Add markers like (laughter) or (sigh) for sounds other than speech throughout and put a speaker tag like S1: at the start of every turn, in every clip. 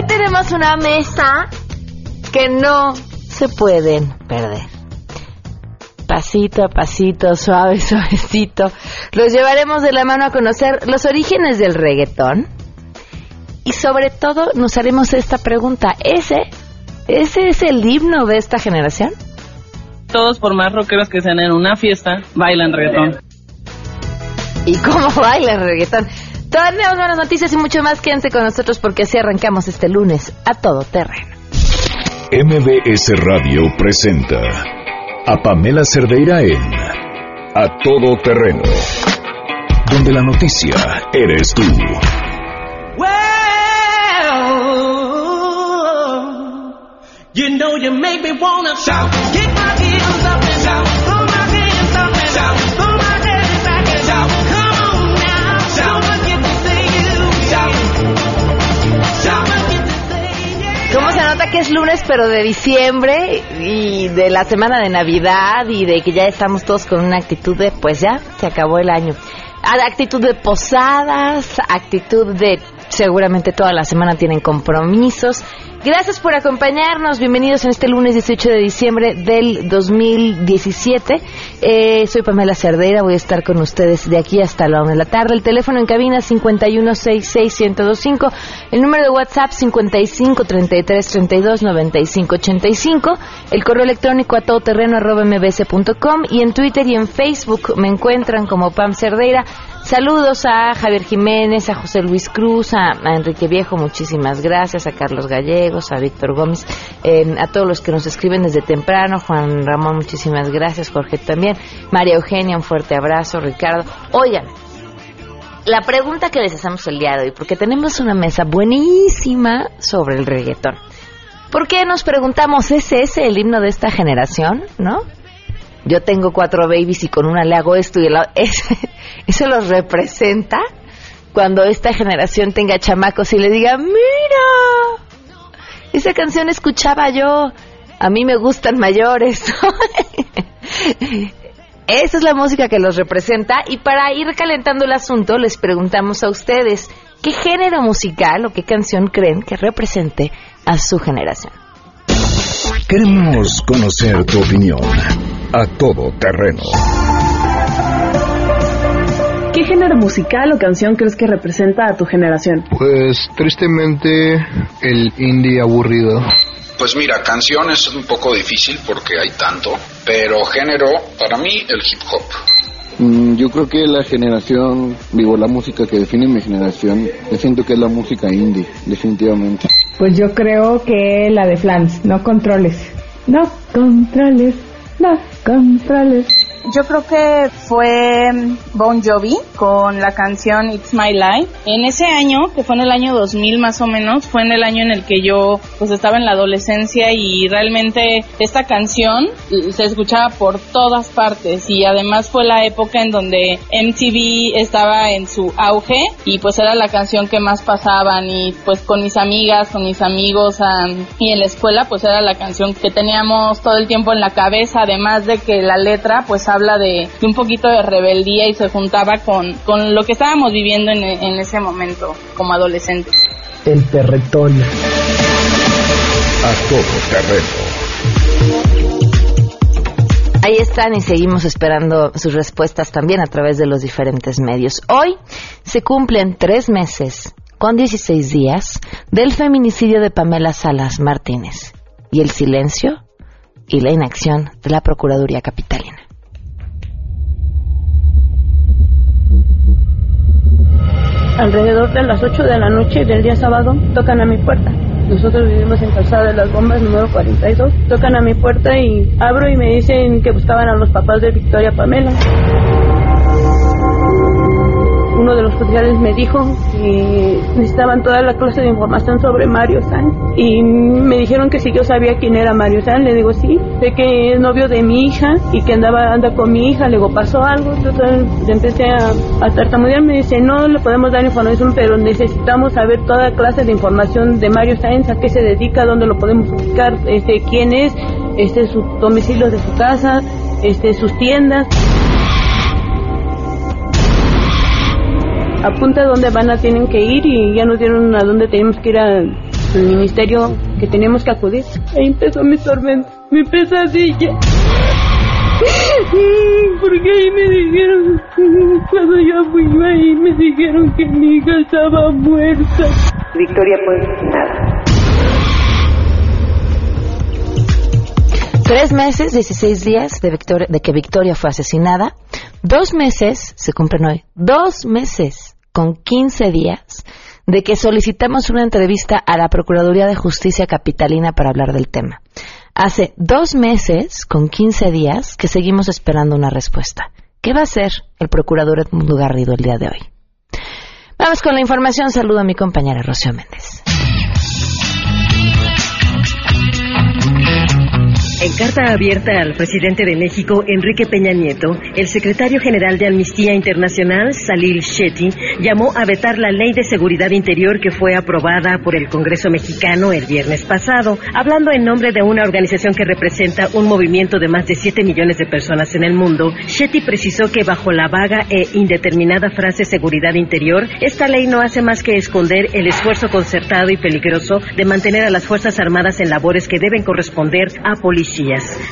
S1: Hoy tenemos una mesa que no se pueden perder. Pasito a pasito, suave, (laughs) suavecito, los llevaremos de la mano a conocer los orígenes del reggaetón. Y sobre todo nos haremos esta pregunta, ¿ese, ese es el himno de esta generación?
S2: Todos, por más rockeros que sean en una fiesta, bailan reggaetón.
S1: ¿Y cómo (laughs) bailan reggaetón? Tenemos buenas noticias y mucho más. Quédense con nosotros porque así arrancamos este lunes a todo terreno.
S3: MBS Radio presenta a Pamela Cerdeira en A Todo Terreno, donde la noticia eres tú.
S4: You know you make me wanna shout. Kick my
S1: ¿Cómo se nota que es lunes pero de diciembre y de la semana de Navidad y de que ya estamos todos con una actitud de pues ya se acabó el año? Ah, Actitud de posadas, actitud de seguramente toda la semana tienen compromisos. Gracias por acompañarnos. Bienvenidos en este lunes 18 de diciembre del 2017. Eh, soy Pamela Cerdeira. Voy a estar con ustedes de aquí hasta la una de la tarde. El teléfono en cabina 5166125. El número de WhatsApp 5533329585. El correo electrónico a todoterreno arroba mbs.com. Y en Twitter y en Facebook me encuentran como Pam Cerdeira. Saludos a Javier Jiménez, a José Luis Cruz, a, Enrique Viejo, muchísimas gracias, a Carlos Gallegos, a Víctor Gómez, eh, a todos los que nos escriben desde temprano, Juan Ramón, muchísimas gracias, Jorge también, María Eugenia, un fuerte abrazo, Ricardo. Oigan, la pregunta que les hacemos el día de hoy, porque tenemos una mesa buenísima sobre el reggaetón. ¿Por qué nos preguntamos, ¿es ese el himno de esta generación? ¿No? Yo tengo cuatro babies y con una le hago esto y el, (laughs) ese, eso los representa cuando esta generación tenga chamacos y le diga, mira, esa canción escuchaba yo, a mí me gustan mayores. (laughs) Esa es la música que los representa y para ir calentando el asunto les preguntamos a ustedes qué género musical o qué canción creen que represente a su generación.
S3: Queremos conocer tu opinión. A Todo Terreno.
S5: ¿Qué género musical o canción crees que representa a tu generación?
S6: Pues tristemente el indie aburrido.
S7: Pues mira, canción es un poco difícil porque hay tanto, pero género, para mí, el hip hop.
S8: Mm, Yo creo que la generación, digo, la música que define mi generación, yo siento que es la música indie, definitivamente.
S9: Pues yo creo que la de Flans, no controles. No controles, no controles.
S10: Yo creo que fue Bon Jovi con la canción It's My Life. En ese año, que fue en el año 2000 más o menos, fue en el año en el que yo pues estaba en la adolescencia y realmente esta canción se escuchaba por todas partes y además fue la época en donde MTV estaba en su auge y pues era la canción que más pasaban y pues con mis amigas, con mis amigos am, y en la escuela pues era la canción que teníamos todo el tiempo en la cabeza, además de que la letra pues habla de, de un poquito de rebeldía y se juntaba con, con lo que estábamos viviendo en, en ese momento como adolescentes.
S11: El perretón.
S3: A Todo Terreno.
S1: Ahí están y seguimos esperando sus respuestas también a través de los diferentes medios. Hoy se cumplen tres meses con 16 días del feminicidio de Pamela Salas Martínez y el silencio y la inacción de la Procuraduría Capitalina.
S9: Alrededor de las 8 de la noche del día sábado tocan a mi puerta. Nosotros vivimos en Calzada de las Bombas, número 42. Tocan a mi puerta y abro y me dicen que buscaban a los papás de Victoria Pamela. Uno de los oficiales me dijo que necesitaban toda la clase de información sobre Mario San y me dijeron que si yo sabía quién era Mario San, le digo sí, sé que es novio de mi hija y que andaba anda con mi hija, le digo pasó algo, entonces empecé a, a tartamudear, me dice no le podemos dar información, pero necesitamos saber toda clase de información de Mario Sáenz, a qué se dedica, dónde lo podemos ubicar, este quién es, este su domicilio de su casa, este sus tiendas. Apunta dónde van a tienen que ir y ya nos dieron a dónde tenemos que ir a el ministerio que teníamos que acudir. Ahí empezó mi tormenta, mi pesadilla. (laughs) Porque ahí me dijeron, cuando yo fui ahí me dijeron que mi hija estaba muerta.
S11: Victoria pues nada.
S1: Tres meses, 16 días de, Victoria- de que Victoria fue asesinada. Dos meses, se cumplen hoy, dos meses con 15 días de que solicitamos una entrevista a la Procuraduría de Justicia Capitalina para hablar del tema. Hace dos meses con 15 días que seguimos esperando una respuesta. ¿Qué va a hacer el procurador Edmundo Garrido el día de hoy? Vamos con la información. Saludo a mi compañera Rocío Méndez.
S12: En carta abierta al presidente de México, Enrique Peña Nieto, el secretario general de Amnistía Internacional, Salil Shetty, llamó a vetar la ley de seguridad interior que fue aprobada por el Congreso mexicano el viernes pasado. Hablando en nombre de una organización que representa un movimiento de más de 7 millones de personas en el mundo, Shetty precisó que bajo la vaga e indeterminada frase seguridad interior, esta ley no hace más que esconder el esfuerzo concertado y peligroso de mantener a las Fuerzas Armadas en labores que deben corresponder a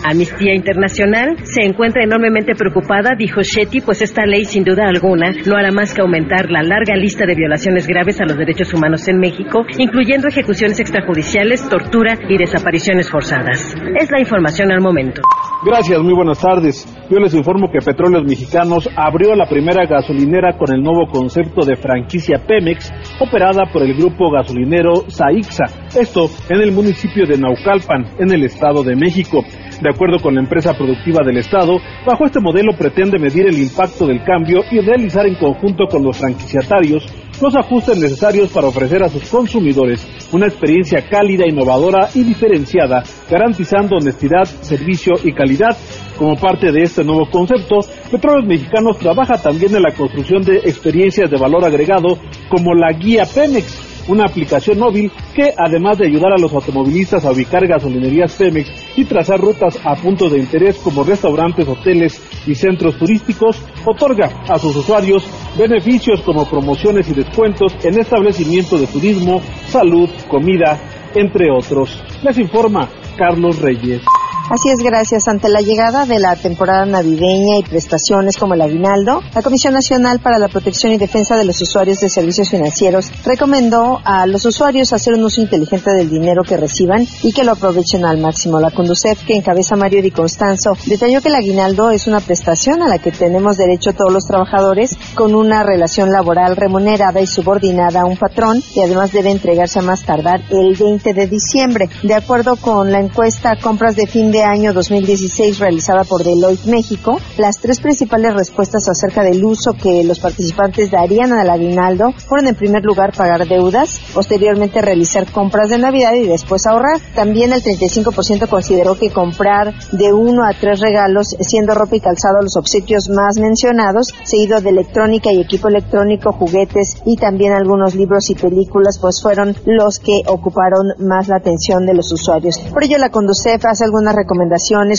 S12: Amnistía Internacional se encuentra enormemente preocupada, dijo Shetty, pues esta ley sin duda alguna no hará más que aumentar la larga lista de violaciones graves a los derechos humanos en México, incluyendo ejecuciones extrajudiciales, tortura y desapariciones forzadas. Es la información al momento.
S13: Gracias, muy buenas tardes. Yo les informo que Petróleos Mexicanos abrió la primera gasolinera con el nuevo concepto de franquicia Pemex, operada por el grupo gasolinero Saixa, esto en el municipio de Naucalpan, en el Estado de México. De acuerdo con la empresa productiva del Estado, bajo este modelo pretende medir el impacto del cambio y realizar en conjunto con los franquiciatarios los ajustes necesarios para ofrecer a sus consumidores una experiencia cálida, innovadora y diferenciada, garantizando honestidad, servicio y calidad. Como parte de este nuevo concepto, Petróleos Mexicanos trabaja también en la construcción de experiencias de valor agregado como la Guía Pemex, una aplicación móvil que, además de ayudar a los automovilistas a ubicar gasolinerías Pemex y trazar rutas a puntos de interés como restaurantes, hoteles y centros turísticos, otorga a sus usuarios beneficios como promociones y descuentos en establecimientos de turismo, salud, comida, entre otros. Les informa Carlos Reyes.
S14: Así es, gracias. Ante la llegada de la temporada navideña y prestaciones como el aguinaldo, la Comisión Nacional para la Protección y Defensa de los Usuarios de Servicios Financieros recomendó a los usuarios hacer un uso inteligente del dinero que reciban y que lo aprovechen al máximo. La Conducef, que encabeza Mario Di Constanzo, detalló que el aguinaldo es una prestación a la que tenemos derecho todos los trabajadores con una relación laboral remunerada y subordinada a un patrón y además debe entregarse a más tardar el 20 de diciembre. De acuerdo con la encuesta Compras de fin de año 2016 realizada por Deloitte México, las tres principales respuestas acerca del uso que los participantes darían al aguinaldo fueron en primer lugar pagar deudas, posteriormente realizar compras de Navidad y después ahorrar. También el 35% consideró que comprar de uno a tres regalos, siendo ropa y calzado los obsequios más mencionados, seguido de electrónica y equipo electrónico, juguetes y también algunos libros y películas, pues fueron los que ocuparon más la atención de los usuarios. Por ello, la Conducef hace algunas recomendaciones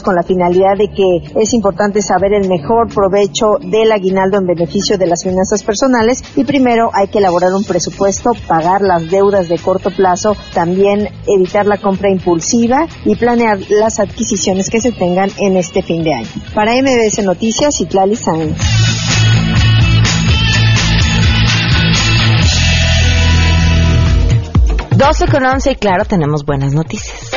S14: con la finalidad de que es importante saber el mejor provecho del aguinaldo en beneficio de las finanzas personales y primero hay que elaborar un presupuesto, pagar las deudas de corto plazo, también evitar la compra impulsiva y planear las adquisiciones que se tengan en este fin de año. Para MBS Noticias, Citlali Sáenz.
S1: 12 con 11 y claro, tenemos buenas noticias.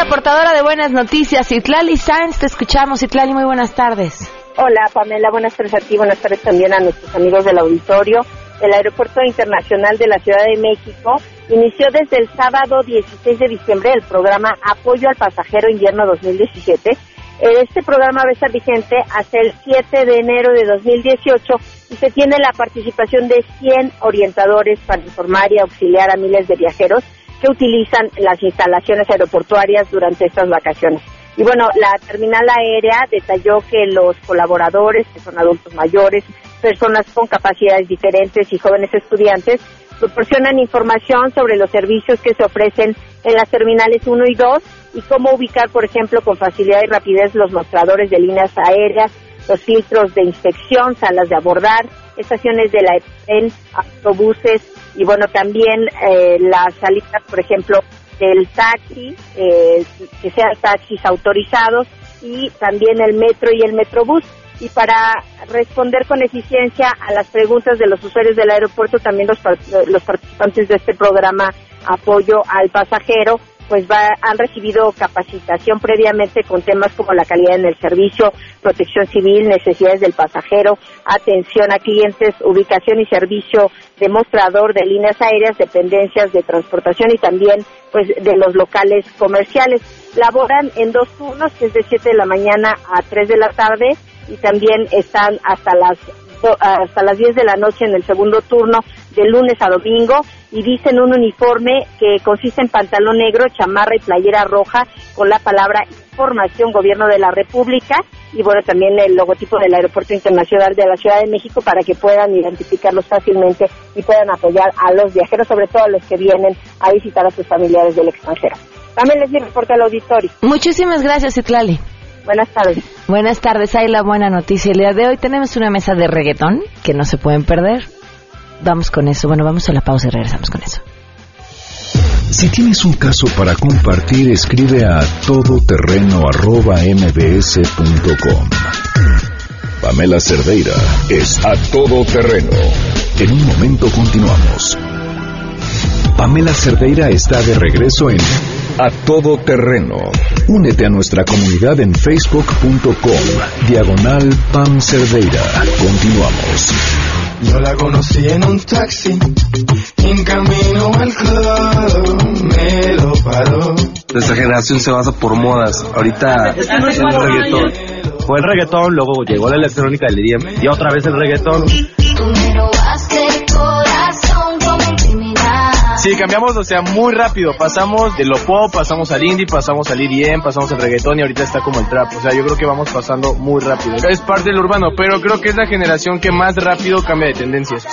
S1: Hoy la portadora de buenas noticias, Itlali Sáenz, te escuchamos. Itlali, muy buenas tardes.
S11: Hola Pamela, buenas tardes a ti, buenas tardes también a nuestros amigos del auditorio. El Aeropuerto Internacional de la Ciudad de México inició desde el sábado 16 de diciembre el programa Apoyo al Pasajero Invierno 2017. Este programa va a estar vigente hasta el 7 de enero de 2018 y se tiene la participación de 100 orientadores para informar y auxiliar a miles de viajeros que utilizan las instalaciones aeroportuarias durante estas vacaciones. Y bueno, la terminal aérea detalló que los colaboradores, que son adultos mayores, personas con capacidades diferentes y jóvenes estudiantes, proporcionan información sobre los servicios que se ofrecen en las terminales 1 y 2 y cómo ubicar, por ejemplo, con facilidad y rapidez los mostradores de líneas aéreas, los filtros de inspección, salas de abordar, estaciones de la EPEN, autobuses y bueno, también eh, las salidas, por ejemplo, del taxi, eh, que sean taxis autorizados y también el metro y el metrobús. Y para responder con eficiencia a las preguntas de los usuarios del aeropuerto, también los, los participantes de este programa Apoyo al Pasajero, pues va, han recibido capacitación previamente con temas como la calidad en el servicio, protección civil, necesidades del pasajero, atención a clientes, ubicación y servicio demostrador de líneas aéreas, dependencias de transportación y también pues de los locales comerciales. Laboran en dos turnos, que es de 7 de la mañana a 3 de la tarde y también están hasta las hasta las 10 de la noche en el segundo turno de lunes a domingo y visten un uniforme que consiste en pantalón negro, chamarra y playera roja con la palabra información gobierno de la República y bueno también el logotipo del Aeropuerto Internacional de la Ciudad de México para que puedan identificarlos fácilmente y puedan apoyar a los viajeros, sobre todo a los que vienen a visitar a sus familiares del extranjero. También les mi reporte al auditorio.
S1: Muchísimas gracias, Itlali.
S11: Buenas tardes.
S1: Buenas tardes, hay la buena noticia. El día de hoy tenemos una mesa de reggaetón que no se pueden perder. Vamos con eso. Bueno, vamos a la pausa y regresamos con eso.
S3: Si tienes un caso para compartir, escribe a todoterreno.mbs.com. Pamela Cerdeira es a todoterreno. En un momento continuamos. Pamela Cerdeira está de regreso en A Todo Terreno. Únete a nuestra comunidad en facebook.com, diagonal Pam Cerdeira. Continuamos.
S15: Yo la conocí en un taxi, en camino al club, me lo paró.
S16: Nuestra generación se basa por modas. Ahorita
S15: Es
S16: el reggaetón.
S17: Fue el reggaetón, luego llegó la electrónica del EDM y otra vez el reggaetón.
S18: Sí, cambiamos, o sea, muy rápido. Pasamos de lo pop, pasamos al indie, pasamos al EDM, pasamos al reggaetón y ahorita está como el trap. O sea, yo creo que vamos pasando muy rápido. Es parte del urbano, pero creo que es la generación que más rápido cambia de tendencias.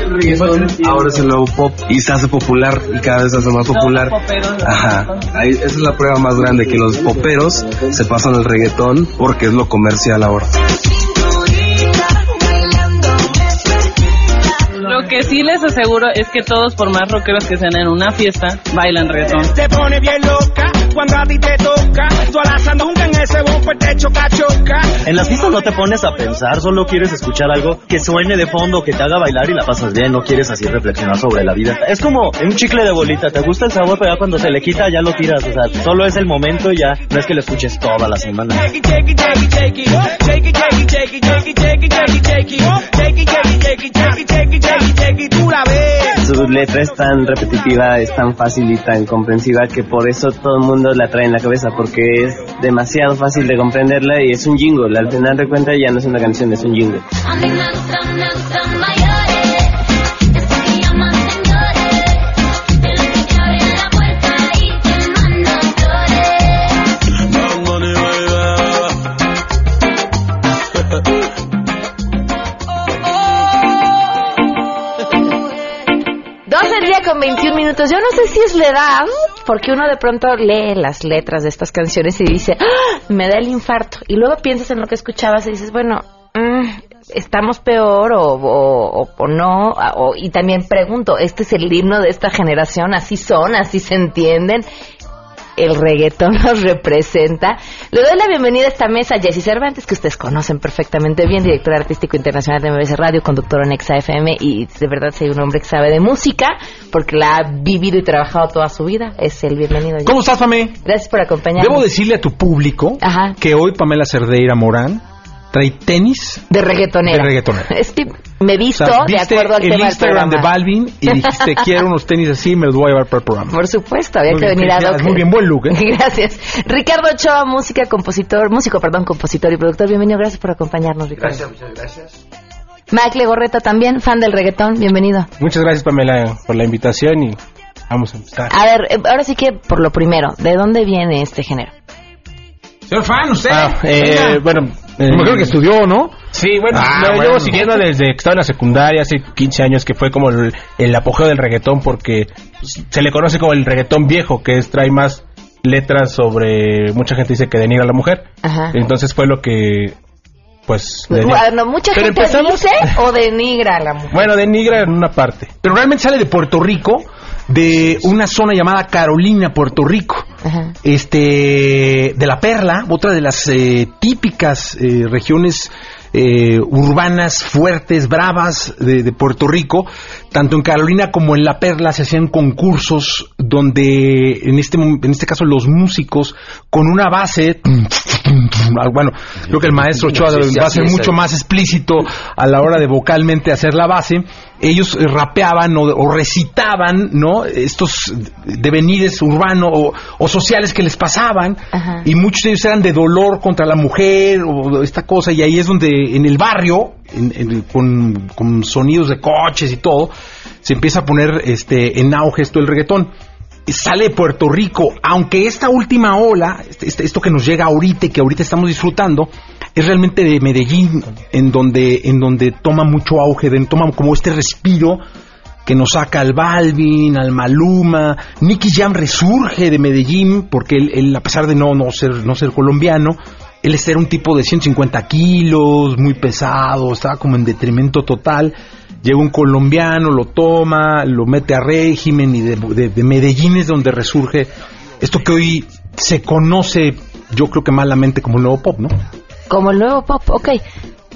S16: El reggaetón ahora es el nuevo pop y se hace popular y cada vez se hace más popular. Ajá. Ahí, esa es la prueba más grande que los poperos se pasan al reggaetón porque es lo comercial ahora.
S2: Que sí les aseguro es que todos, por más rockeros que sean en una fiesta, bailan reggaetón.
S4: Pone bien loca cuando a ti te toca. Tú a la sandunga en ese bumper te choca, choca.
S17: En las pistas no te pones a pensar, solo quieres escuchar algo que suene de fondo, que te haga bailar y la pasas bien, no quieres así reflexionar sobre la vida. Es como un chicle de bolita, te gusta el sabor, pero ya cuando se le quita ya lo tiras, o sea, solo es el momento y ya no es que lo escuches toda la semana.
S19: Su letra es tan repetitiva, es tan fácil y tan comprensiva que por eso todo el mundo la trae en la cabeza, porque es demasiado fácil de comprenderla y es un jingle. Al final de cuentas ya no es una canción, es un jingle.
S1: Con 21 minutos. Yo no sé si es la edad, porque uno de pronto lee las letras de estas canciones y dice, "Ah, me da el infarto. Y luego piensas en lo que escuchabas y dices, bueno, mm, estamos peor o, o- no. O- y también pregunto, ¿este es el himno de esta generación? ¿Así son? ¿Así se entienden? El reggaetón nos representa. Le doy la bienvenida a esta mesa a Jessy Cervantes, que ustedes conocen perfectamente bien, director artístico internacional de MBC Radio, conductor en Exa FM y de verdad soy un hombre que sabe de música porque la ha vivido y trabajado toda su vida. Es el bienvenido. Jessy.
S20: ¿Cómo estás, Pame?
S1: Gracias por acompañarnos.
S20: Debo decirle a tu público que hoy Pamela Cerdeira Morán trae tenis
S1: de reggaetonera.
S20: de reggaetonera.
S1: Es que me visto
S20: O sea,
S1: de
S20: viste
S1: acuerdo al
S20: el
S1: tema del
S20: Instagram de
S1: programa.
S20: Balvin y dijiste (laughs) quiero unos tenis así me los voy a llevar para el programa.
S1: Por supuesto, había
S20: Muy
S1: que
S20: bien,
S1: venir a Doc.
S20: Muy bien, buen look. ¿eh? (laughs)
S1: Gracias. Ricardo Ochoa, música, compositor, músico, perdón, compositor y productor. Bienvenido, gracias por acompañarnos, Ricardo.
S6: Gracias, muchas gracias.
S1: Macle Gorreta también, fan del reggaetón, bienvenido.
S20: Muchas gracias Pamela por la invitación y vamos a empezar.
S1: A ver, eh, ahora sí que por lo primero, ¿de dónde viene este género?
S20: Señor fan, usted.
S13: Ah, eh, bueno, eh,
S20: Me creo que
S13: estudió, ¿no?
S20: Sí, bueno,
S13: Ah,
S20: lo
S13: bueno.
S20: llevo siguiendo desde que estaba en la secundaria, hace 15 años, que fue como el, el apogeo del reggaetón, porque se le conoce como el reggaetón viejo, que es, trae más letras sobre mucha gente dice que denigra a la mujer.
S1: Ajá.
S20: Entonces fue lo que pues denigra.
S1: bueno, mucha
S20: Pero
S1: gente
S20: empezamos-
S1: dice o denigra a la mujer.
S20: Bueno, denigra en una parte. Pero realmente sale de Puerto Rico, de una zona llamada Carolina, Puerto Rico.
S1: Ajá.
S20: Este, de la Perla, otra de las eh, típicas eh, regiones eh, urbanas fuertes, bravas de, de Puerto Rico. Tanto en Carolina como en la Perla se hacían concursos donde, en este, en este caso, los músicos con una base, bueno, creo que el maestro Ochoa va a ser mucho más explícito a la hora de vocalmente hacer la base. Ellos eh, rapeaban o, o recitaban, ¿no? Estos devenires urbanos o, o sociales que les pasaban.
S1: Ajá.
S20: Y muchos de ellos eran de dolor contra la mujer o esta cosa. Y ahí es donde en el barrio, en- en- con, con sonidos de coches y todo, se empieza a poner este en auge esto el reggaetón sale de Puerto Rico, aunque esta última ola, este- este- esto que nos llega ahorita y que ahorita estamos disfrutando, es realmente de Medellín, en donde, en donde toma mucho auge, de- toma como este respiro que nos saca al Balvin, al Maluma, Nicky Jam resurge de Medellín, porque él, a pesar de no, no ser, no ser colombiano, él era un tipo de 150 kilos, muy pesado, estaba como en detrimento total. Llega un colombiano, lo toma, lo mete a régimen y de, de- de Medellín es donde resurge esto que hoy se conoce, yo creo que malamente como el nuevo pop, ¿no?
S1: Como el nuevo pop, ok.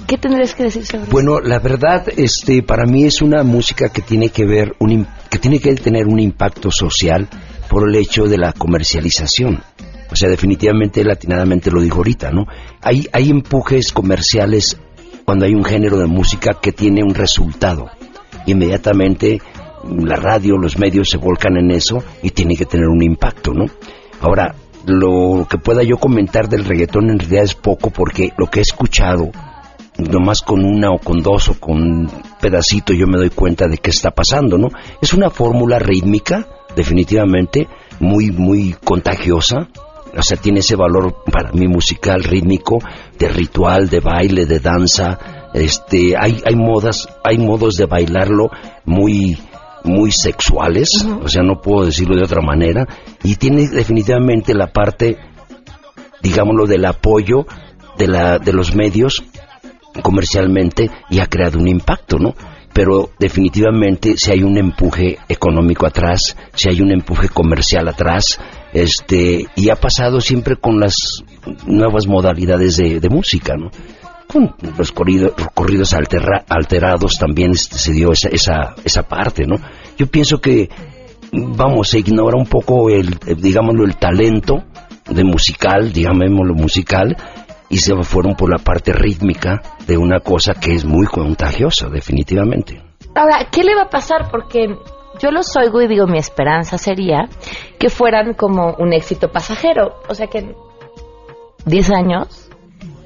S1: ¿Qué tendrías que decir sobre
S21: Bueno, la verdad, este, para mí es una música que tiene que ver, un, que tiene que tener un impacto social por el hecho de la comercialización. O sea, definitivamente, latinadamente lo dijo ahorita, ¿no? Hay, hay empujes comerciales cuando hay un género de música que tiene un resultado. Inmediatamente la radio, los medios se volcan en eso y tiene que tener un impacto, ¿no? Ahora, lo que pueda yo comentar del reggaetón en realidad es poco porque lo que he escuchado nomás con una o con dos o con un pedacito yo me doy cuenta de qué está pasando, ¿no? Es una fórmula rítmica, definitivamente, muy, muy contagiosa. O sea, tiene ese valor para mí musical, rítmico, de ritual, de baile, de danza. Este, hay, hay modas, hay modos de bailarlo muy, muy sexuales, o sea, no puedo decirlo de otra manera. Y tiene definitivamente la parte, digámoslo, del apoyo de, la, de los medios comercialmente y ha creado un impacto, ¿no? Pero definitivamente si hay un empuje económico atrás, si hay un empuje comercial atrás, este, y ha pasado siempre con las nuevas modalidades de, de música, ¿no? Con los corrido- corridos alterra- alterados también este, se dio esa, esa, esa parte, ¿no? Yo pienso que, vamos, se ignora un poco el, digámoslo, el talento de musical, digámoslo musical, y se fueron por la parte rítmica de una cosa que es muy contagiosa, definitivamente.
S1: Ahora, ¿qué le va a pasar? Porque yo los oigo y digo, mi esperanza sería que fueran como un éxito pasajero. O sea que en 10 años,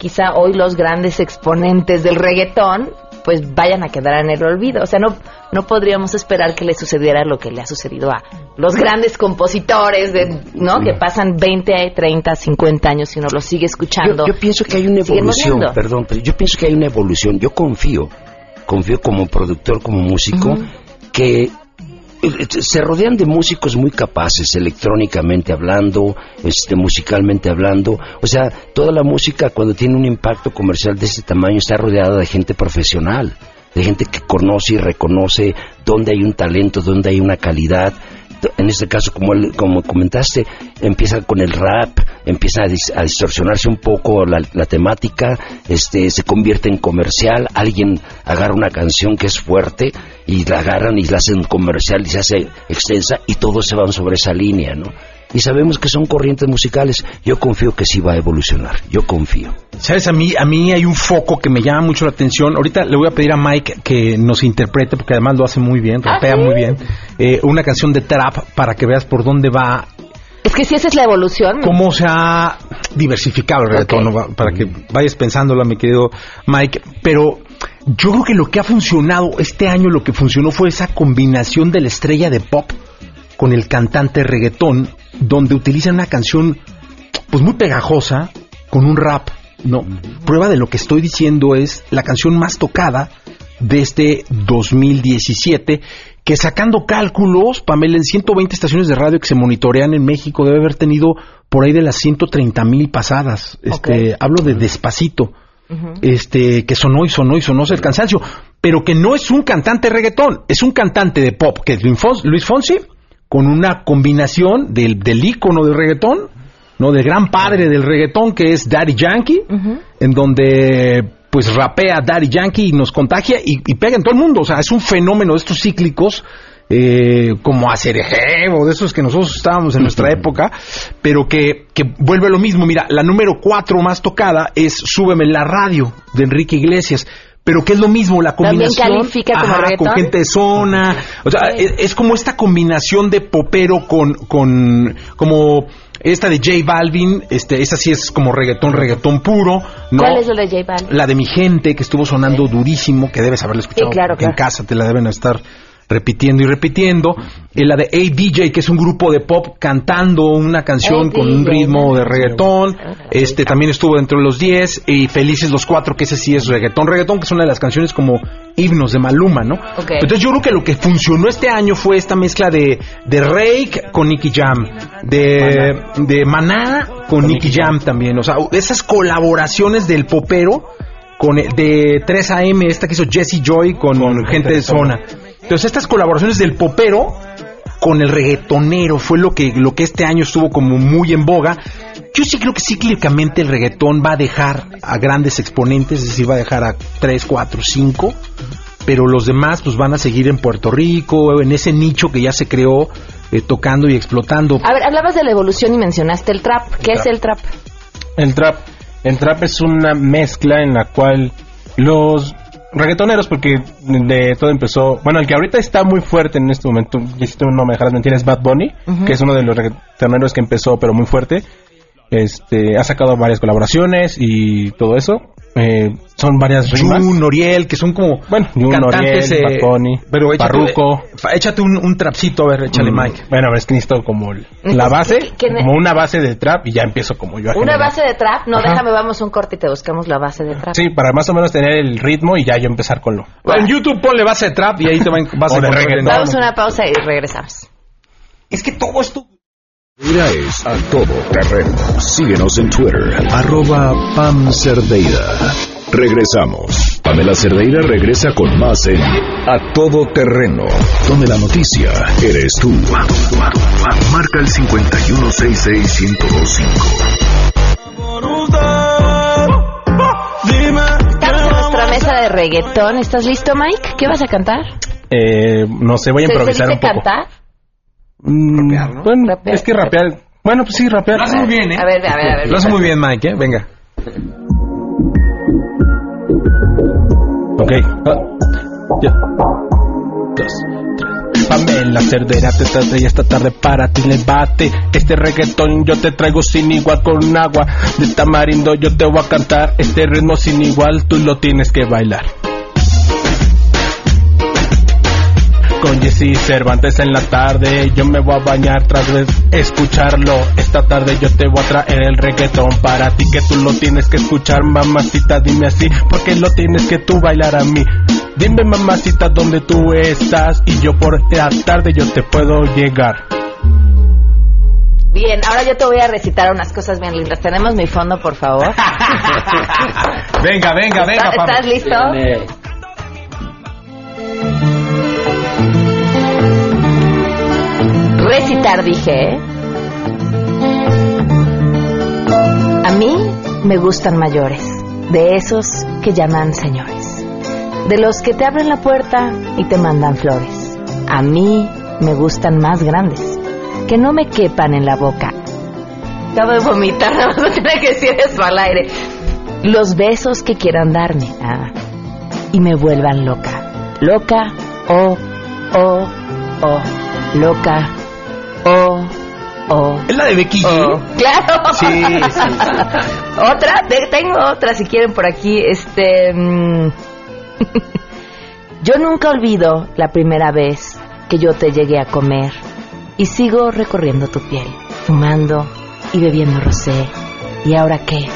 S1: quizá hoy los grandes exponentes del reggaetón, pues vayan a quedar en el olvido. O sea, no, no podríamos esperar que le sucediera lo que le ha sucedido a los grandes compositores, de, ¿no? Que pasan 20, 30, 50 años y uno los sigue escuchando.
S21: Yo, yo pienso que hay una evolución, perdón, pero yo pienso que hay una evolución. Yo confío, confío como productor, como músico, que se rodean de músicos muy capaces, electrónicamente hablando, este, musicalmente hablando. O sea, toda la música cuando tiene un impacto comercial de este tamaño está rodeada de gente profesional, de gente que conoce y reconoce dónde hay un talento, dónde hay una calidad. En este caso, como, el- como comentaste, empieza con el rap, empieza a, dis- a distorsionarse un poco la, la temática, este, se convierte en comercial, alguien agarra una canción que es fuerte y la agarran y la hacen comercial y se hace extensa y todos se van sobre esa línea, ¿no? Y sabemos que son corrientes musicales. Yo confío que sí va a evolucionar. Yo confío.
S20: Sabes, a mí, a mí hay un foco que me llama mucho la atención. Ahorita le voy a pedir a Mike que nos interprete, porque además lo hace muy bien, rapea muy bien, eh, una canción de trap para que veas por dónde va,
S1: Es que si esa es la evolución.
S20: cómo se ha diversificado el reggaetón, ¿no? para que vayas pensándolo, mi querido Mike. Pero yo creo que lo que ha funcionado este año, lo que funcionó fue esa combinación de la estrella de pop con el cantante reggaetón, donde utilizan una canción pues muy pegajosa con un rap. No, prueba de lo que estoy diciendo es la canción más tocada de este 2017, que sacando cálculos, Pamela, en 120 estaciones de radio que se monitorean en México debe haber tenido por ahí de las 130 mil pasadas. Este, Hablo de despacito. Este, que sonó y sonó y sonó el cansancio, pero que no es un cantante reggaetón, es un cantante de pop, que es Luis Fonsi, con una combinación del, del ícono del reggaetón, ¿no? Del gran padre del reggaetón que es Daddy Yankee, en donde pues rapea Daddy Yankee y nos contagia y, y pega en todo el mundo. O sea, es un fenómeno de estos cíclicos, eh, como Acereje o de esos que nosotros estábamos en nuestra época, pero que, que vuelve lo mismo. Mira, la número cuatro más tocada es Súbeme la radio de Enrique Iglesias. Pero que es lo mismo, la
S1: ¿También
S20: combinación
S1: califica como
S20: Ajá,
S1: reggaetón?
S20: con gente de zona, o sea, es, es como esta combinación de popero con, con como esta de J Balvin, este, esa sí es como reggaetón, reggaetón puro, ¿no?
S1: ¿Cuál es la de J Balvin?
S20: La de mi gente, que estuvo sonando durísimo, que debes haberla escuchado
S1: Sí, claro,
S20: en
S1: claro.
S20: casa, te la deben estar repitiendo y repitiendo. Eh, la de A-DJ, que es un grupo de pop cantando una canción con un ritmo de reggaetón. Este también estuvo dentro de los 10. Y Felices los Cuatro, que ese sí es reggaetón. Reggaetón, que es una de las canciones como himnos de Maluma, ¿no?
S1: Ok.
S20: Entonces yo creo que lo que funcionó este año fue esta mezcla de, de Rake con Nicky Jam, de, de Maná con Nicky Jam también. O sea, esas colaboraciones del popero con el- de 3AM, esta que hizo Jesse Joy con, gente de zona. Entonces estas colaboraciones del popero con el reggaetonero fue lo que, lo que este año estuvo como muy en boga. Yo sí creo que cíclicamente el reggaetón va a dejar a grandes exponentes, es decir, va a dejar a 3, 4, 5, pero los demás pues van a seguir en Puerto Rico, en ese nicho que ya se creó, eh, tocando y explotando.
S1: A ver, hablabas de la evolución y mencionaste el trap. ¿Qué es
S22: trap.
S1: el trap?
S22: El trap. El trap es una mezcla en la cual los reggaetoneros, porque de todo empezó. Bueno, el que ahorita está muy fuerte en este momento, y si tú no me dejarás mentir, es Bad Bunny, que es uno de los reggaetoneros que empezó, pero muy fuerte. Este, ha sacado varias colaboraciones y todo eso. Eh, son varias rimas.
S20: Jun, Noriel, que son como
S22: bueno, Jun,
S20: cantantes,
S22: Noriel,
S20: eh, pero échate, un, un trapcito, a ver, échale
S22: Mm,
S20: Mike.
S22: Bueno, a ver, es que necesito como la base,
S1: que ne-
S22: como una base de trap y ya empiezo como yo a
S1: Una
S22: generar.
S1: base de trap. No,
S22: Ajá.
S1: déjame, vamos un corte y te buscamos la base de trap.
S22: Sí, para más o menos tener el ritmo y ya yo empezar con lo.
S20: En YouTube ponle base de trap y ahí te va, vas a encontrar
S1: Vamos a una pausa y regresamos.
S20: Es que todo esto...
S3: Mira es a todo terreno. Síguenos en Twitter, arroba Pam Cerdeira. Regresamos. Pamela Cerdeira regresa con más en A Todo Terreno, donde la noticia eres tú. Marca el 5166125.
S1: Estamos en nuestra mesa de reggaetón. ¿Estás listo, Mike? ¿Qué vas a cantar?
S22: Eh, no sé, voy a
S1: ¿Se-
S22: improvisar
S1: se
S22: un poco.
S1: cantar?
S22: Mm, Bueno, es que rapear. Bueno, pues sí, rapear.
S20: Lo hace muy bien, ¿eh?
S1: A ver, a ver, a ver.
S20: Lo hace muy bien, Mike, ¿eh? Venga.
S22: Ok. Ah, ya. Dos, tres. Pamela Cerdera te trata y esta tarde para ti le bate Este reggaetón yo te traigo sin igual con agua De tamarindo yo te voy a cantar Este ritmo sin igual tú lo tienes que bailar Con Jesse Cervantes en la tarde Yo me voy a bañar tras de escucharlo Esta tarde yo te voy a traer el reggaetón Para ti que tú lo tienes que escuchar Mamacita dime así Porque lo tienes que tú bailar a mí Dime mamacita dónde tú estás Y yo por la tarde yo te puedo llegar
S1: Bien, ahora yo te voy a recitar unas cosas bien lindas. ¿Tenemos mi fondo, por favor? (laughs)
S20: Venga, venga, venga,
S1: ¿Estás. ¿estás listo? Recitar, dije. ¿eh? A mí me gustan mayores, de esos que llaman señores, de los que te abren la puerta y te mandan flores. A mí me gustan más grandes, que no me quepan en la boca. Acabo de vomitar, nada más voy a tener que decir eso al aire. Los besos que quieran darme ah, y me vuelvan loca. Loca, oh, oh, oh, loca, oh, oh.
S20: ¿Es la de Becky?
S1: Oh, claro.
S20: Sí, sí, (laughs)
S1: otra, Te- tengo otra si quieren por aquí. Este, mm, (laughs) yo nunca olvido la primera vez que yo te llegué a comer y sigo recorriendo tu piel, fumando y bebiendo rosé. ¿Y ahora qué?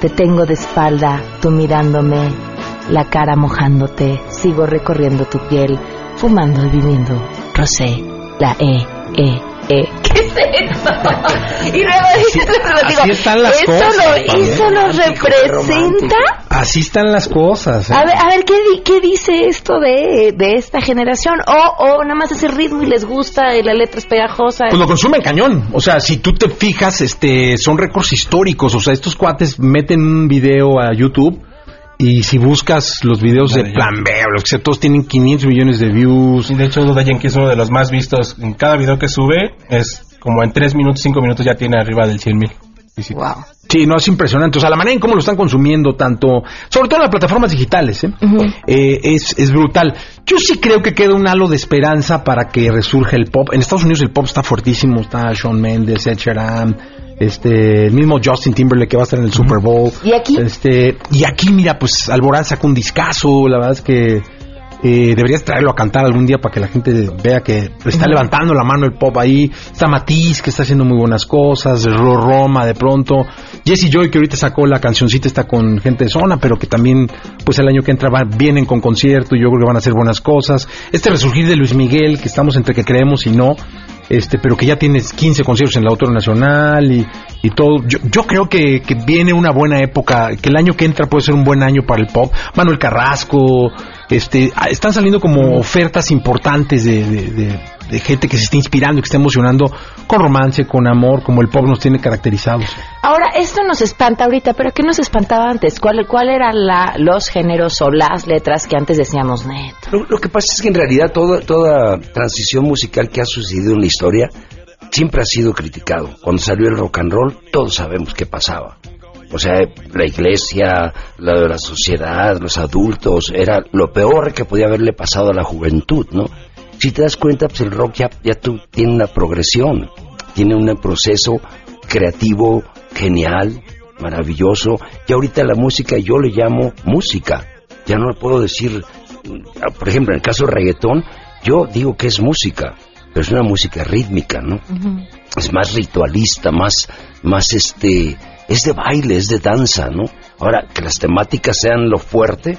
S1: Te tengo de espalda, tú mirándome, la cara mojándote, sigo recorriendo tu piel, fumando y viviendo Rosé, la E, E, E. ¿Qué es eso? (laughs) y luego dices, digo,
S20: así están las
S1: ¿eso
S20: cosas,
S1: lo. ¿eso lo representa?
S20: Así están las cosas. ¿eh?
S1: A ver, a ver ¿qué, ¿qué dice esto de, de esta generación? O, o nada más ese ritmo y les gusta y la letra es pegajosa.
S20: Pues lo consumen cañón. O sea, si tú te fijas, este, son récords históricos. O sea, estos cuates meten un video a YouTube y si buscas los videos de Plan B, o los que sea, todos tienen 500 millones de views.
S22: Y de hecho, Duda Yankee es uno de los más vistos. En cada video que sube, es como en 3 minutos, 5 minutos ya tiene arriba del 100 mil.
S1: Wow.
S20: Sí, no, es impresionante. O sea, la manera en cómo lo están consumiendo, tanto, sobre todo en las plataformas digitales, ¿eh? Eh, es, es brutal. Yo sí creo que queda un halo de esperanza para que resurja el pop. En Estados Unidos el pop está fuertísimo. Está Shawn Mendes, Ed Sheeran, este, el mismo Justin Timberlake que va a estar en el Super Bowl.
S1: ¿Y aquí?
S20: Este, y aquí, mira, pues Alborán sacó un discazo. La verdad es que eh, deberías traerlo a cantar algún día para que la gente vea que está levantando la mano el pop ahí. Está Matiz, que está haciendo muy buenas cosas. Ro Roma, de pronto. Jesse Joy, que ahorita sacó la cancioncita, está con gente de zona, pero que también, pues el año que entra va- vienen con concierto y yo creo que van a hacer buenas cosas. Este resurgir de Luis Miguel, que estamos entre que creemos y no. Este, pero que ya tienes 15 conciertos en la Autónoma Nacional y, y todo. Yo, yo creo que, que viene una buena época, que el año que entra puede ser un buen año para el pop. Manuel Carrasco, este, ah, están saliendo como ofertas importantes de, de- de- de gente que se está inspirando y que está emocionando con romance, con amor, como el pop nos tiene caracterizados.
S1: Ahora, esto nos espanta ahorita, pero ¿qué nos espantaba antes? ¿Cuál, cuál eran la, los géneros o las letras que antes decíamos, net?
S21: Lo, lo que pasa es que en realidad toda, toda transición musical que ha sucedido en la historia siempre ha sido criticado. Cuando salió el rock and roll, todos sabemos qué pasaba. O sea, la iglesia, la, la sociedad, los adultos, era lo peor que podía haberle pasado a la juventud, ¿no? Si te das cuenta, pues el rock ya, ya tú, tiene una progresión, tiene un proceso creativo genial, maravilloso. Y ahorita la música yo le llamo música. Ya no le puedo decir, mm, por ejemplo, en el caso del reggaetón, yo digo que es música, pero es una música rítmica, ¿no? es más ritualista, más, más este, es de baile, es de danza, ¿no? Ahora, que las temáticas sean lo fuerte,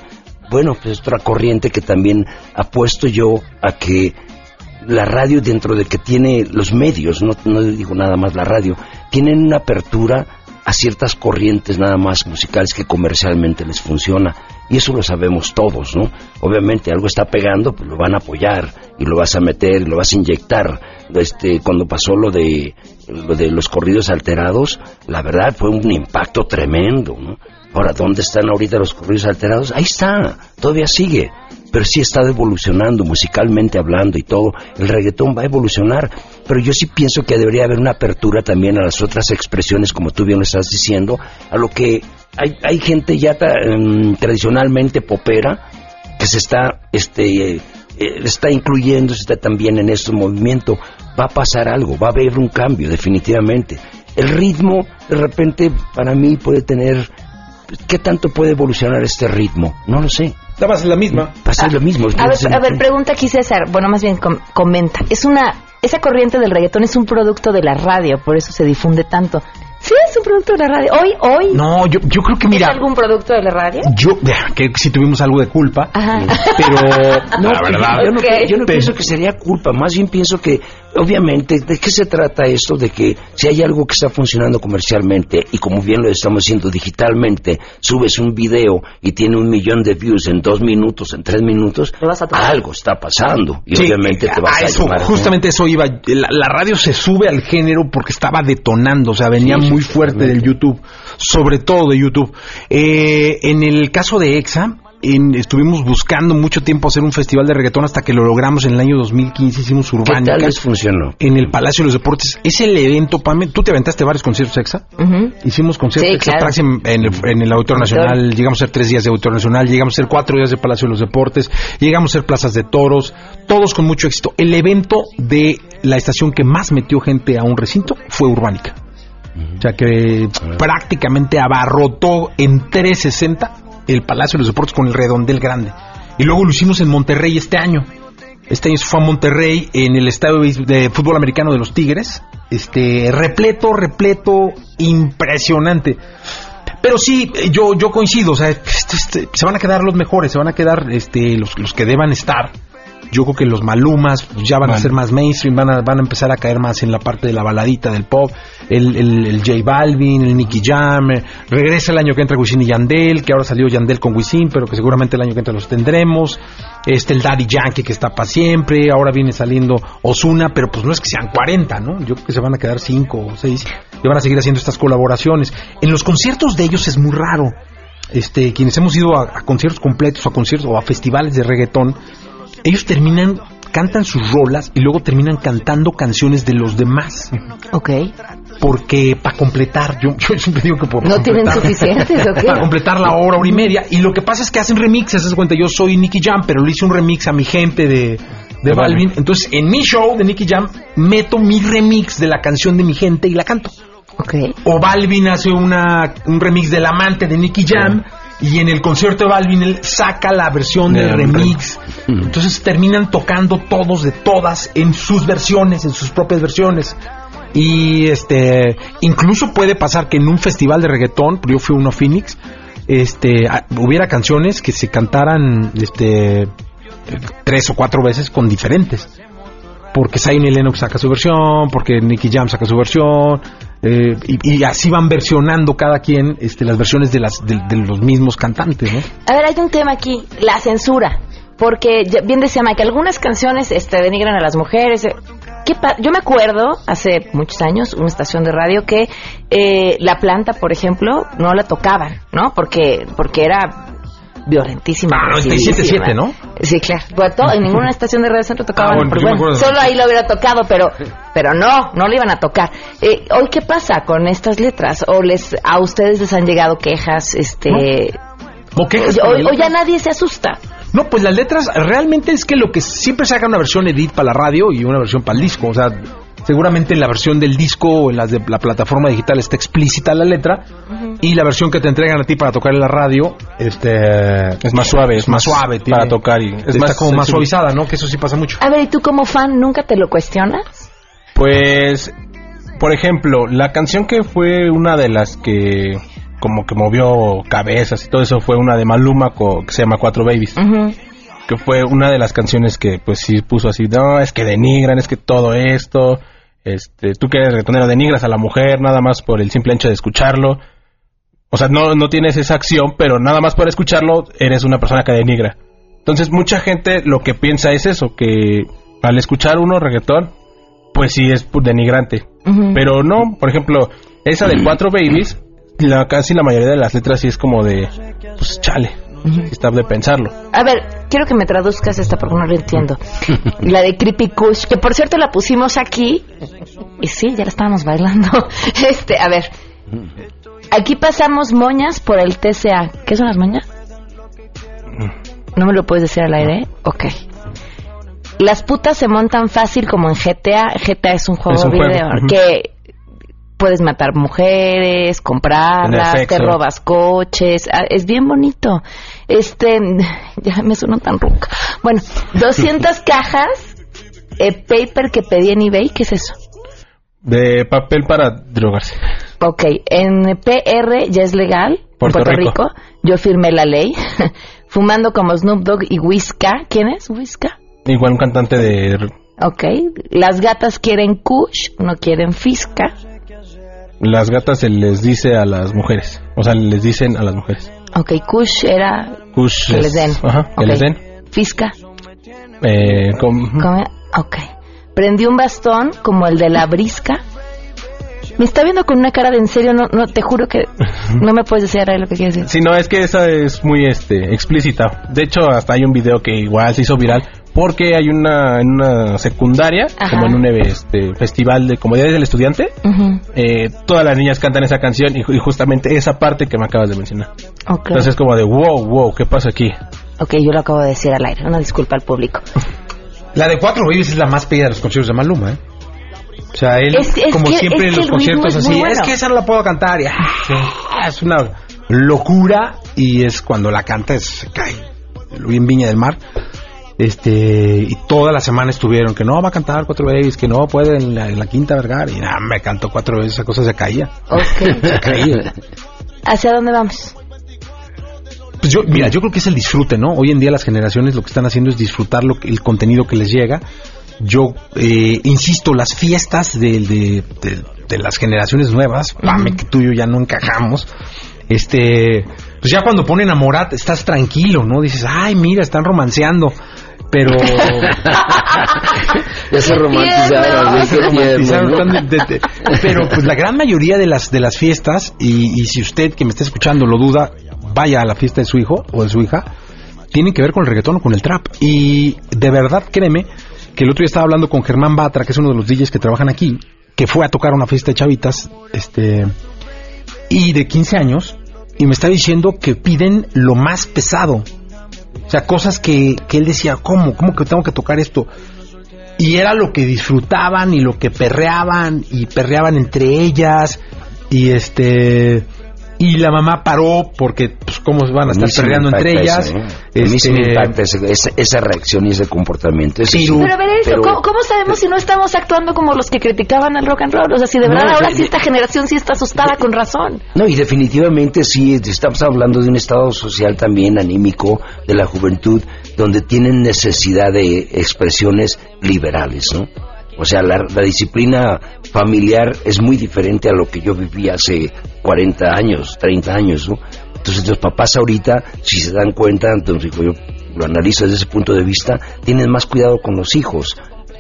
S21: bueno, pues es otra corriente que también apuesto yo a que la radio dentro de que tiene los medios, no, no digo nada más la radio, tienen una apertura a ciertas corrientes nada más musicales que comercialmente les funciona. Y eso lo sabemos todos, ¿no? Obviamente algo está pegando, pues lo van a apoyar y lo vas a meter y lo vas a inyectar. Este, cuando pasó lo de, lo de los corridos alterados, la verdad fue un impacto tremendo, ¿no? Ahora, ¿dónde están ahorita los corridos alterados? Ahí está, todavía sigue, pero sí está evolucionando musicalmente hablando y todo. El reggaetón va a evolucionar, pero yo sí pienso que debería haber una apertura también a las otras expresiones, como tú bien lo estás diciendo, a lo que hay, hay gente ya ta- em, tradicionalmente popera que se está, este, eh, está incluyendo, está también en este movimiento. Va a pasar algo, va a haber un cambio, definitivamente. El ritmo, de repente, para mí puede tener ¿Qué tanto puede evolucionar este ritmo? No lo sé.
S20: Va a ser la misma.
S21: Va a ser lo mismo.
S1: A ver, a ver, pregunta aquí César, bueno, más bien com- comenta. Es una, esa corriente del reggaetón es un producto de la radio, por eso se difunde tanto. Sí, es un producto de la radio. Hoy, hoy.
S20: No, yo, yo creo que mira,
S1: ¿Es algún producto de la radio?
S20: yo que sí tuvimos algo de culpa,
S1: Ajá.
S20: pero (laughs)
S21: No,
S20: la verdad,
S21: yo no, yo no
S20: Pero-
S21: pienso que sería culpa, más bien pienso que, obviamente, ¿de qué se trata esto? De que si hay algo que está funcionando comercialmente y como bien lo estamos haciendo digitalmente, subes un video y tiene un millón de views en dos minutos, en tres minutos, algo está pasando y
S20: Sí,
S21: obviamente te vas
S20: a
S21: a,
S20: eso,
S21: llamar, ¿no?
S20: justamente eso iba. La, la radio se sube al género porque estaba detonando, o sea, venía
S21: sí,
S20: muy fuerte del YouTube, sobre todo de YouTube. Eh, en el caso de EXA, en- estuvimos buscando mucho tiempo hacer un festival de reggaetón hasta que lo logramos en el año 2015, hicimos
S21: ¿Qué
S20: Urbánica.
S21: tal les funcionó?
S20: En el Palacio de los Deportes. Es el evento, Pame. Tú te aventaste varios conciertos EXA. Hicimos conciertos
S1: Sí, claro.
S20: Tracks en, en el, en el Auditorio Nacional, llegamos a ser tres días de Auditorio Nacional, llegamos a ser cuatro días de Palacio de los Deportes, llegamos a ser plazas de toros, todos con mucho éxito. El evento de la estación que más metió gente a un recinto fue Urbánica. O sea que prácticamente abarrotó en 360 el Palacio de los Deportes con el redondel grande. Y luego lo hicimos en Monterrey este año. Este año se fue a Monterrey en el estadio de fútbol americano de los Tigres. Este, repleto, repleto, impresionante. Pero sí, eh, yo, yo coincido, o sea, este, este, se van a quedar los mejores, se van a quedar este, los, los que deban estar. Yo creo que los Malumas pues, ya van a ser más mainstream, van a, van a empezar a caer más en la parte de la baladita del pop. El, el, el J Balvin, el Nicky Jam, eh, regresa el año que entra Wisin y Yandel, que ahora salió Yandel con Wisin, pero que seguramente el año que entra los tendremos. Este, el Daddy Yankee que está para siempre, ahora viene saliendo Osuna, pero pues no es que sean 40, ¿no? Yo creo que se van a quedar 5 o 6 y van a seguir haciendo estas colaboraciones. En los conciertos de ellos es muy raro. Este, quienes hemos ido a, a conciertos completos, a conciertos o a festivales de reggaetón, ellos terminan, cantan sus rolas y luego terminan cantando canciones de los demás.
S1: Ok.
S20: Porque para completar, yo, (laughs) yo siempre digo que por
S1: ¿No tienen suficientes o qué? (laughs)
S20: Para completar la hora, hora y media. Y lo que pasa es que hacen remixes, de cuenta, yo soy Nicky Jam, pero le hice un remix a mi gente de, de Balvin. Entonces, en mi show de Nicky Jam, meto mi remix de la canción de mi gente y la canto. O Balvin hace una, un remix del amante de Nicky Jam. Y en el concierto de Balvin él saca la versión del remix. Entonces terminan tocando todos de todas en sus versiones, en sus propias versiones. Y este, incluso puede pasar que en un festival de reggaetón, yo fui uno a Phoenix, este, hubiera canciones que se cantaran, este, tres o cuatro veces con diferentes. Porque Zayn Lennox saca su versión, porque Nicky Jam saca su versión, eh, y, y así van versionando cada quien este, las versiones de, las, de, de los mismos cantantes.
S1: A ver, hay un tema aquí, la censura. Porque bien decía Mike, algunas canciones este, denigran a las mujeres. eh, ¿Qué Yo me acuerdo, hace muchos años, una estación de radio que eh, la planta, por ejemplo, no la tocaban, ¿no? Porque, porque era violentísima.
S20: Ah,
S1: agresivísima.
S20: 97.7, ¿no?
S1: Sí, claro. Bueno, todo- en ninguna estación de radio centro tocaban.
S20: Ah, bueno,
S1: pero
S20: de-
S1: solo ahí lo hubiera tocado, pero, pero no, no le iban a tocar. Eh, Hoy, ¿qué pasa con estas letras? ¿O les a ustedes les han llegado quejas? este
S20: ¿O quejas
S1: o- ya nadie se asusta.
S20: No, pues las letras realmente es que lo que siempre saca una versión edit para la radio y una versión para el disco. O sea, seguramente en la versión del disco o en las de la plataforma digital está explícita la letra y la versión que te entregan a ti para tocar en la radio este
S22: Es más suave, es más
S20: suave
S22: para tocar y es
S20: está
S22: más
S20: como más suavizada, ¿no? Que eso sí pasa mucho.
S1: A ver, ¿y tú como fan nunca te lo cuestionas?
S22: Pues, por ejemplo, la canción que fue una de las que como que movió cabezas y todo eso fue una de Maluma co- que se llama Cuatro Babies. Que fue una de las canciones que pues sí puso así, no, es que denigran, es que todo esto, este, tú que eres reggaetonero denigras a la mujer nada más por el simple hecho de escucharlo. O sea, no, no tienes esa acción, pero nada más por escucharlo eres una persona que denigra. Entonces mucha gente lo que piensa es eso, que al escuchar uno reggaetón, pues sí es pu- denigrante. Pero no, por ejemplo, esa de Cuatro Babies, la, casi la mayoría de las letras sí es como de, pues chale, está de pensarlo.
S1: A ver, quiero que me traduzcas esta porque no lo entiendo. (laughs) La de Creepy Kush, que por cierto la pusimos aquí. Y sí, ya la estábamos bailando. (laughs) Este, a ver. Aquí pasamos moñas por el TCA. ¿Qué son las moñas? ¿No me lo puedes decir al aire? Ok. Las putas se montan fácil como en GTA. GTA es un juego
S22: Es un
S1: de
S22: juego,
S1: video
S22: ujú.
S1: que puedes matar mujeres, comprarlas, te robas coches, ah, es bien bonito. Este, (laughs) ya me sueno tan ruca. Bueno, (laughs) 200 cajas eh, paper que pedí en eBay, ¿qué es eso?
S22: De papel para drogarse.
S1: Ok, en PR ya es legal, en
S22: Puerto
S1: Puerto
S22: Rico.
S1: Rico. Yo firmé la ley, (laughs) fumando como Snoop Dogg y Whisca. ¿Quién es Whisca?
S22: Igual un cantante de...
S1: Ok, las gatas quieren Kush, no quieren Fisca.
S22: Las gatas se les dice a las mujeres. O sea, les dicen a las mujeres.
S1: Ok, Kush era
S22: Kush
S1: que
S22: es-
S1: les den.
S22: Ajá, que les den.
S1: Fisca.
S22: Eh, com-
S1: Come- Ok. Prendí un bastón como el de la brisca. Me está viendo con una cara de en serio, no, no te juro que (laughs) no me puedes decir lo que quieres decir.
S22: Sí, no, es que esa es muy este explícita. De hecho, hasta hay un video que igual se hizo viral porque hay una en una secundaria,
S1: Ajá.
S22: como en un este festival de comodidades del estudiante, eh, todas las niñas cantan esa canción y, ju- y justamente esa parte que me acabas de mencionar.
S1: Ok.
S22: Entonces es como de wow, wow, ¿qué pasa aquí?
S1: Ok, yo lo acabo de decir al aire, una disculpa al público. (laughs)
S20: La de Cuatro Babies es la más pedida de los conciertos de Maluma, ¿eh? O sea, él,
S1: Es- es
S20: como
S1: que-
S20: siempre en los conciertos
S1: es
S20: así,
S1: bueno.
S20: es que esa no la puedo cantar. Y, ah, Es una locura y es cuando la canta, es, se cae. Lo vi en Viña del Mar. Este, y toda la semana estuvieron que no va a cantar Cuatro Babies, que no puede en la, en la Quinta Vergara. Y nada, me cantó cuatro veces, esa cosa se caía.
S1: Ok. (laughs)
S20: Se caía.
S1: ¿Hacia dónde vamos?
S20: Pues yo, mira, yo creo que es el disfrute, ¿no? Hoy en día las generaciones lo que están haciendo es disfrutar lo que- el contenido que les llega. Yo eh, insisto, las fiestas de, de- de- de las generaciones nuevas, pame que tú y yo ya no encajamos. Este, pues ya cuando ponen a Morat estás tranquilo, ¿no? Dices, ay, mira, están romanceando. Pero. (laughs)
S21: Ya se romantizaron,
S20: Ya se pero pues la gran mayoría de las de las fiestas y, y si usted que me está escuchando lo duda vaya a la fiesta de su hijo o de su hija tienen que ver con el reggaetón o con el trap. Y de verdad créeme que el otro día estaba hablando con Germán Batra que es uno de los DJs que trabajan aquí que fue a tocar una fiesta de chavitas este y de 15 años y me está diciendo que piden lo más pesado o sea, cosas que, que él decía, ¿cómo? ¿Cómo que tengo que tocar esto? Y era lo que disfrutaban y lo que perreaban y perreaban entre ellas y este y la mamá paró porque pues cómo van a estar perreando entre ellas.
S21: ¿eh? A mí sí me
S20: Este,
S21: impacta ese- esa, esa reacción y ese comportamiento. Sí.
S1: Pero a ver, eso,
S21: Pero-
S1: ¿cómo, cómo sabemos si no estamos actuando como los que criticaban al rock and roll? O sea, si de
S21: No,
S1: verdad ahora
S21: yo-
S1: sí esta generación sí está asustada con razón.
S21: No, y definitivamente sí, estamos hablando de un estado social también anímico de la juventud, donde tienen necesidad de expresiones liberales, ¿no? O sea, la, la disciplina familiar es muy diferente a lo que yo viví hace 40 años, 30 años, ¿no? Entonces los papás ahorita, si se dan cuenta, entonces yo lo analizo desde ese punto de vista, tienen más cuidado con los hijos.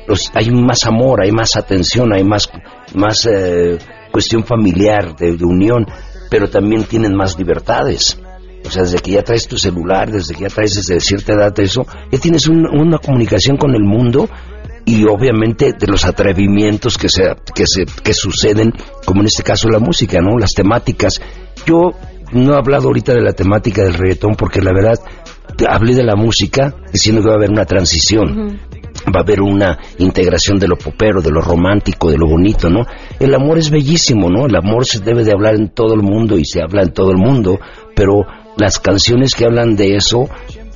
S21: Los, hay más amor, hay más atención, hay más, más eh, cuestión familiar, de, de unión, pero también tienen más libertades. O sea, desde que ya traes tu celular, desde que ya traes desde cierta edad eso, ya tienes un- una comunicación con el mundo y obviamente de los atrevimientos que se, que se que suceden, como en este caso la música, ¿no? Las temáticas. Yo no he hablado ahorita de la temática del reggaetón porque la verdad hablé de la música diciendo que va a haber una transición va a haber una integración de lo popero, de lo romántico, de lo bonito, ¿no? El amor es bellísimo, ¿no? El amor se debe de hablar en todo el mundo y se habla en todo el mundo, pero las canciones que hablan de eso,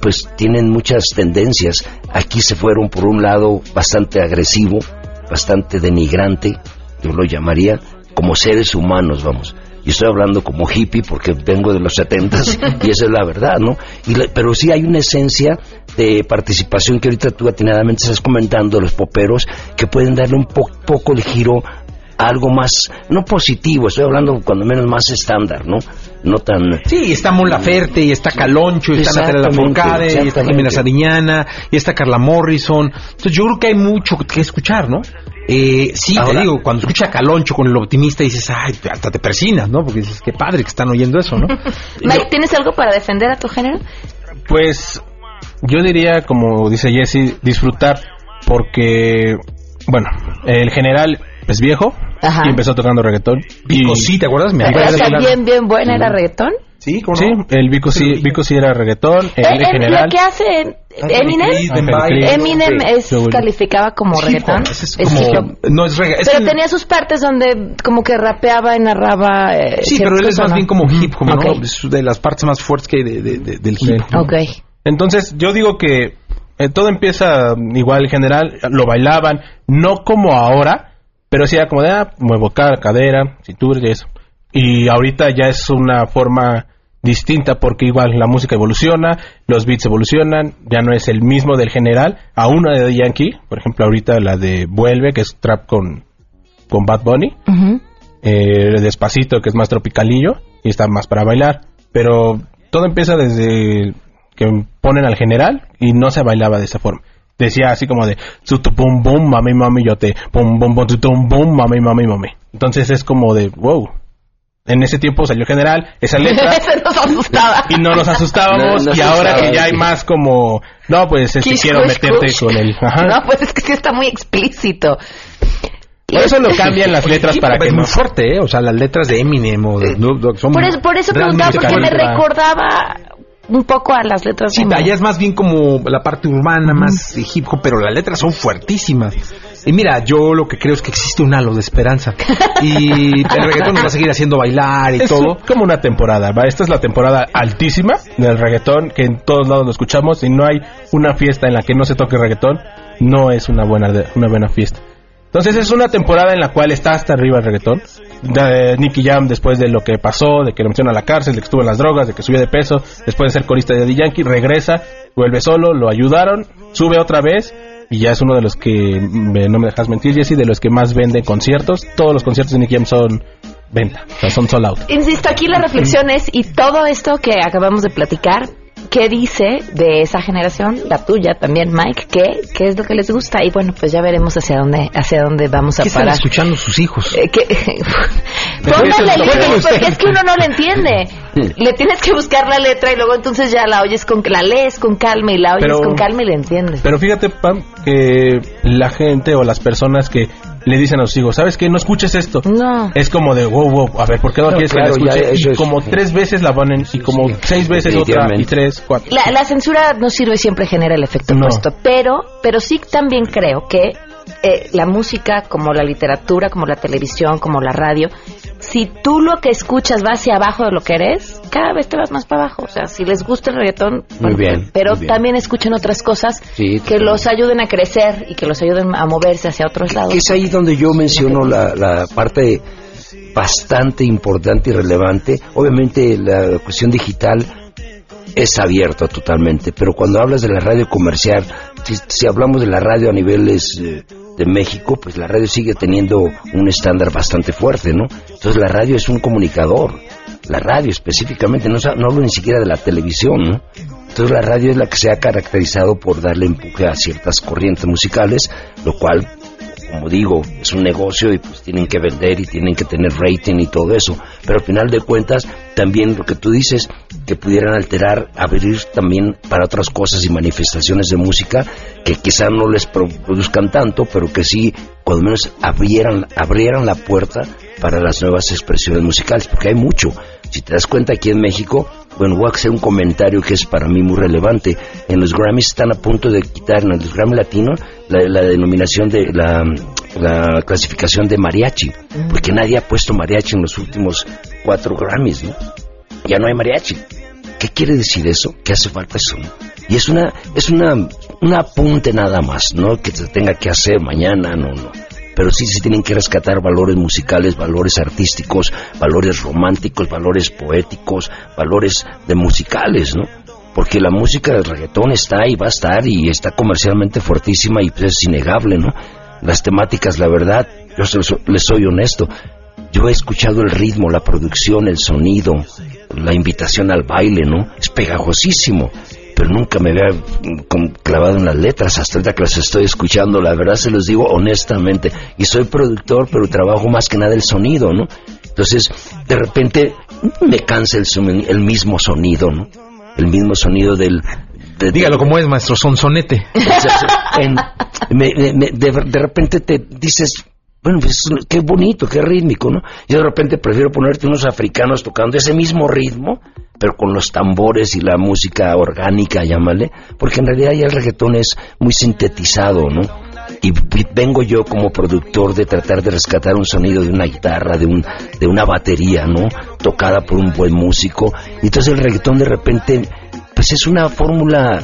S21: pues tienen muchas tendencias. Aquí se fueron por un lado bastante agresivo, bastante denigrante, yo lo llamaría, como seres humanos, vamos. Y estoy hablando como hippie porque vengo de los setentas y esa es la verdad, ¿no? Y pero sí hay una esencia de participación que ahorita tú atinadamente estás comentando, los poperos, que pueden darle un po- poco de giro a algo más, no positivo, estoy hablando cuando menos más estándar, ¿no? No tan...
S20: Sí, está Mon Laferte, y está Caloncho, y está Natalia Lafourcade, y está. Jimena Sariñana, y está Carla Morrison. Entonces yo creo que hay mucho que escuchar, ¿no? Eh, sí,
S21: Ahora-
S20: te digo, cuando escucha a Caloncho con el optimista dices, ay, hasta te persinas, ¿no? Porque dices, qué padre que están oyendo eso, ¿no? (laughs)
S1: Mike, ¿tienes algo para defender a tu género?
S22: Pues yo diría, como dice Jesse, disfrutar porque, bueno, el general es viejo
S1: Ajá.
S22: y empezó tocando reggaetón.
S20: Vico, sí, ¿te acuerdas? Me
S1: ¿Era
S20: acuerdo de la-
S1: bien, bien buena era reggaetón?
S20: Sí, ¿cómo
S22: Sí, el Vico sí, Vico sí era reggaetón, el,
S1: Eh, eh,
S22: general.
S1: Lo que hace Eminem, Eminem es
S22: Sí.
S1: calificaba como
S20: hop,
S1: reggaetón.
S20: es
S1: Es
S20: como-
S1: hip hop.
S20: no es reggaetón.
S1: Pero tenía sus partes donde como que rapeaba y narraba. eh,
S20: Sí, pero él es más
S1: cosas,
S20: bien
S1: ¿no?
S20: como hip hop, ¿no?
S1: Ok.
S20: Es de las partes más fuertes que hay de, de- de- del hip hop.
S22: Entonces, yo digo que eh, todo empieza mm, igual general, lo bailaban, no como ahora, pero sí era como de, ah, muevo ca- cadera, cintura y eso. Y ahorita ya es una forma distinta porque igual la música evoluciona, los beats evolucionan, ya no es el mismo del general, a una de Yankee, por ejemplo ahorita la de Vuelve, que es trap con, con Bad Bunny, eh, Despacito, que es más tropicalillo y está más para bailar. Pero todo empieza desde que ponen al general y no se bailaba de esa forma. Decía así como de pum bum mami mami yo te pum bum bum tu tum bum mami mami mami. Entonces es como de wow. En ese tiempo salió general esa letra (laughs)
S1: Se nos asustaba.
S22: y no nos asustábamos
S21: No, no
S22: y ahora que
S21: asustaba,
S22: ya hay más como no pues este quiero
S1: kush,
S22: meterte
S1: kush.
S22: con el ajá.
S1: No, pues es que sí está muy explícito.
S22: Por eso lo cambian las letras para que
S20: es
S22: no
S20: muy fuerte, ¿eh? O sea, las letras de Eminem o de Snoop Dogg son
S1: Por eso, por eso preguntaba, porque me recordaba un poco a las letras
S20: Sí, allá es más bien como la parte urbana, más hip hop, pero las letras son fuertísimas. Y mira, yo lo que creo es que existe un halo de esperanza. Y el reggaetón nos va a seguir haciendo bailar y
S22: es
S20: todo.
S22: como una temporada, ¿va? Esta es la temporada altísima del reggaetón, que en todos lados lo escuchamos y no hay una fiesta en la que no se toque reggaetón, no es una buena, una buena fiesta. Entonces es una temporada en la cual está hasta arriba el reggaetón, de Nicky Jam después de lo que pasó, de que lo metieron a la cárcel, de que estuvo en las drogas, de que subió de peso, después de ser corista de Daddy Yankee, regresa, vuelve solo, lo ayudaron, sube otra vez y ya es uno de los que, me- no me dejas mentir Jesse, de los que más venden conciertos. Todos los conciertos de Nicky Jam son venta, o sea, son sold out.
S1: Insisto, aquí la reflexión es, y todo esto que acabamos de platicar, ¿qué dice de esa generación, la tuya también, Mike? ¿Qué, qué es lo que les gusta? Y bueno, pues ya veremos hacia dónde, hacia dónde vamos a
S20: ¿Qué están
S1: parar.
S20: escuchando sus hijos?
S1: Eh, (laughs) que- Póngale límites, porque es que uno no le entiende. Le tienes que buscar la letra y luego entonces ya la oyes con, la lees con calma y la oyes
S22: Pero-
S1: con calma y le entiendes.
S22: Pero fíjate, Pam, que la gente o las personas que le dicen a sus hijos, ¿sabes qué? No escuches esto.
S1: No.
S22: Es como de, wow, wow, a ver, ¿por qué no,
S21: No,
S22: quieres
S21: claro,
S22: que la escuche? Y
S21: es-
S22: como tres veces la ponen, y como seis veces otra, y tres, cuatro.
S1: La, la censura no sirve y siempre genera el efecto
S22: No.
S1: opuesto, pero, pero sí también creo que eh, la música, como la literatura, como la televisión, como la radio, si tú lo que escuchas va hacia abajo de lo que eres, cada vez te vas más para abajo. O sea, si les gusta el reggaetón, bueno,
S21: bien,
S1: pero
S21: muy bien.
S1: también escuchen otras cosas
S21: Sí,
S1: que los ayuden a crecer y que los ayuden a moverse hacia otros lados.
S21: Es ahí donde yo menciono la, la parte bastante importante y relevante. Obviamente la cuestión digital es abierta totalmente, pero cuando hablas de la radio comercial, si, si hablamos de la radio a niveles eh, de México, pues la radio sigue teniendo un estándar bastante fuerte, ¿no? Entonces la radio es un comunicador, la radio específicamente, no, no hablo ni siquiera de la televisión, ¿no? Entonces la radio es la que se ha caracterizado por darle empuje a ciertas corrientes musicales, lo cual como digo, es un negocio y pues tienen que vender y tienen que tener rating y todo eso. Pero al final de cuentas, también lo que tú dices, que pudieran alterar, abrir también para otras cosas y manifestaciones de música que quizá no les pro- produzcan tanto, pero que sí, cuando menos abrieran, abrieran la puerta para las nuevas expresiones musicales, porque hay mucho. Si te das cuenta aquí en México, bueno, voy a hacer un comentario que es para mí muy relevante. En los Grammys están a punto de quitar, en los Grammy Latino, la, denominación de la, la clasificación de mariachi, porque nadie ha puesto mariachi en los últimos cuatro Grammys, ¿no? Ya no hay mariachi. ¿Qué quiere decir eso? Que hace falta eso. Y es una, es una, un apunte nada más, ¿no? Que se tenga que hacer mañana, no, no. Pero sí se tienen que rescatar valores musicales, valores artísticos, valores románticos, valores poéticos, valores de musicales, ¿no? Porque la música del reggaetón está y va a estar y está comercialmente fuertísima y pues es innegable, ¿no? Las temáticas, la verdad, yo les soy honesto, yo he escuchado el ritmo, la producción, el sonido, la invitación al baile, ¿no? Es pegajosísimo, pero nunca me había mm, clavado en las letras hasta ahorita que las estoy escuchando, la verdad se los digo honestamente. Y soy productor, pero trabajo más que nada el sonido, ¿no? Entonces, de repente me cansa el, mismo sonido, ¿no? El mismo sonido del... de-
S20: Dígalo como es, maestro, sonsonete. (laughs)
S21: en- me- me- me- de, de repente te dices, bueno, pues qué bonito, qué rítmico, ¿no? Yo de repente prefiero ponerte unos africanos tocando ese mismo ritmo, pero con los tambores y la música orgánica, llámale, porque en realidad ya el reggaetón es muy sintetizado, ¿no? Y vengo yo como productor de tratar de rescatar un sonido de una guitarra, de, un, de una batería, ¿no? Tocada por un buen músico. Y entonces el reggaetón de repente, pues es una fórmula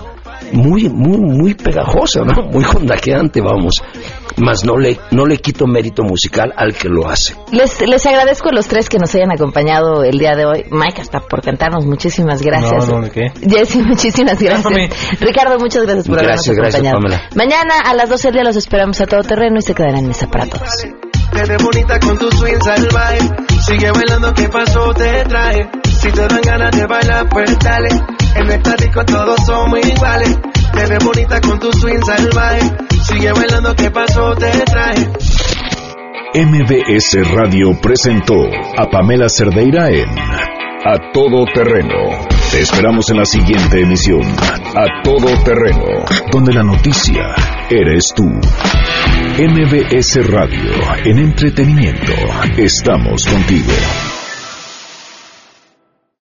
S21: muy, muy, muy pegajosa, ¿no? Muy (laughs) condaqueante, vamos. Más no le, no le quito mérito musical al que lo hace.
S1: Les, les agradezco a los tres que nos hayan acompañado el día de hoy. Mike, hasta por cantarnos, muchísimas gracias.
S22: No, no, ¿de qué?
S1: Jessy, muchísimas gracias. Ricardo, muchas gracias por
S21: Gracias,
S1: habernos
S21: gracias,
S1: acompañado.
S21: Pamela.
S1: Mañana a las 12 del día los esperamos a todo terreno y se quedarán en mesa para todos.
S15: Te ves bonita con tu swing salvaje. Sigue bailando, ¿qué pasó? Te traje. Si te dan ganas de bailar, pues dale. En esta disco todos somos iguales. Te bonita con tu swing salvaje. Sigue bailando, ¿qué pasó? Te traje.
S3: MBS Radio presentó a Pamela Cerdeira en A Todo Terreno. Te esperamos en la siguiente emisión, A Todo Terreno, donde la noticia eres tú. MBS Radio, en entretenimiento, estamos contigo.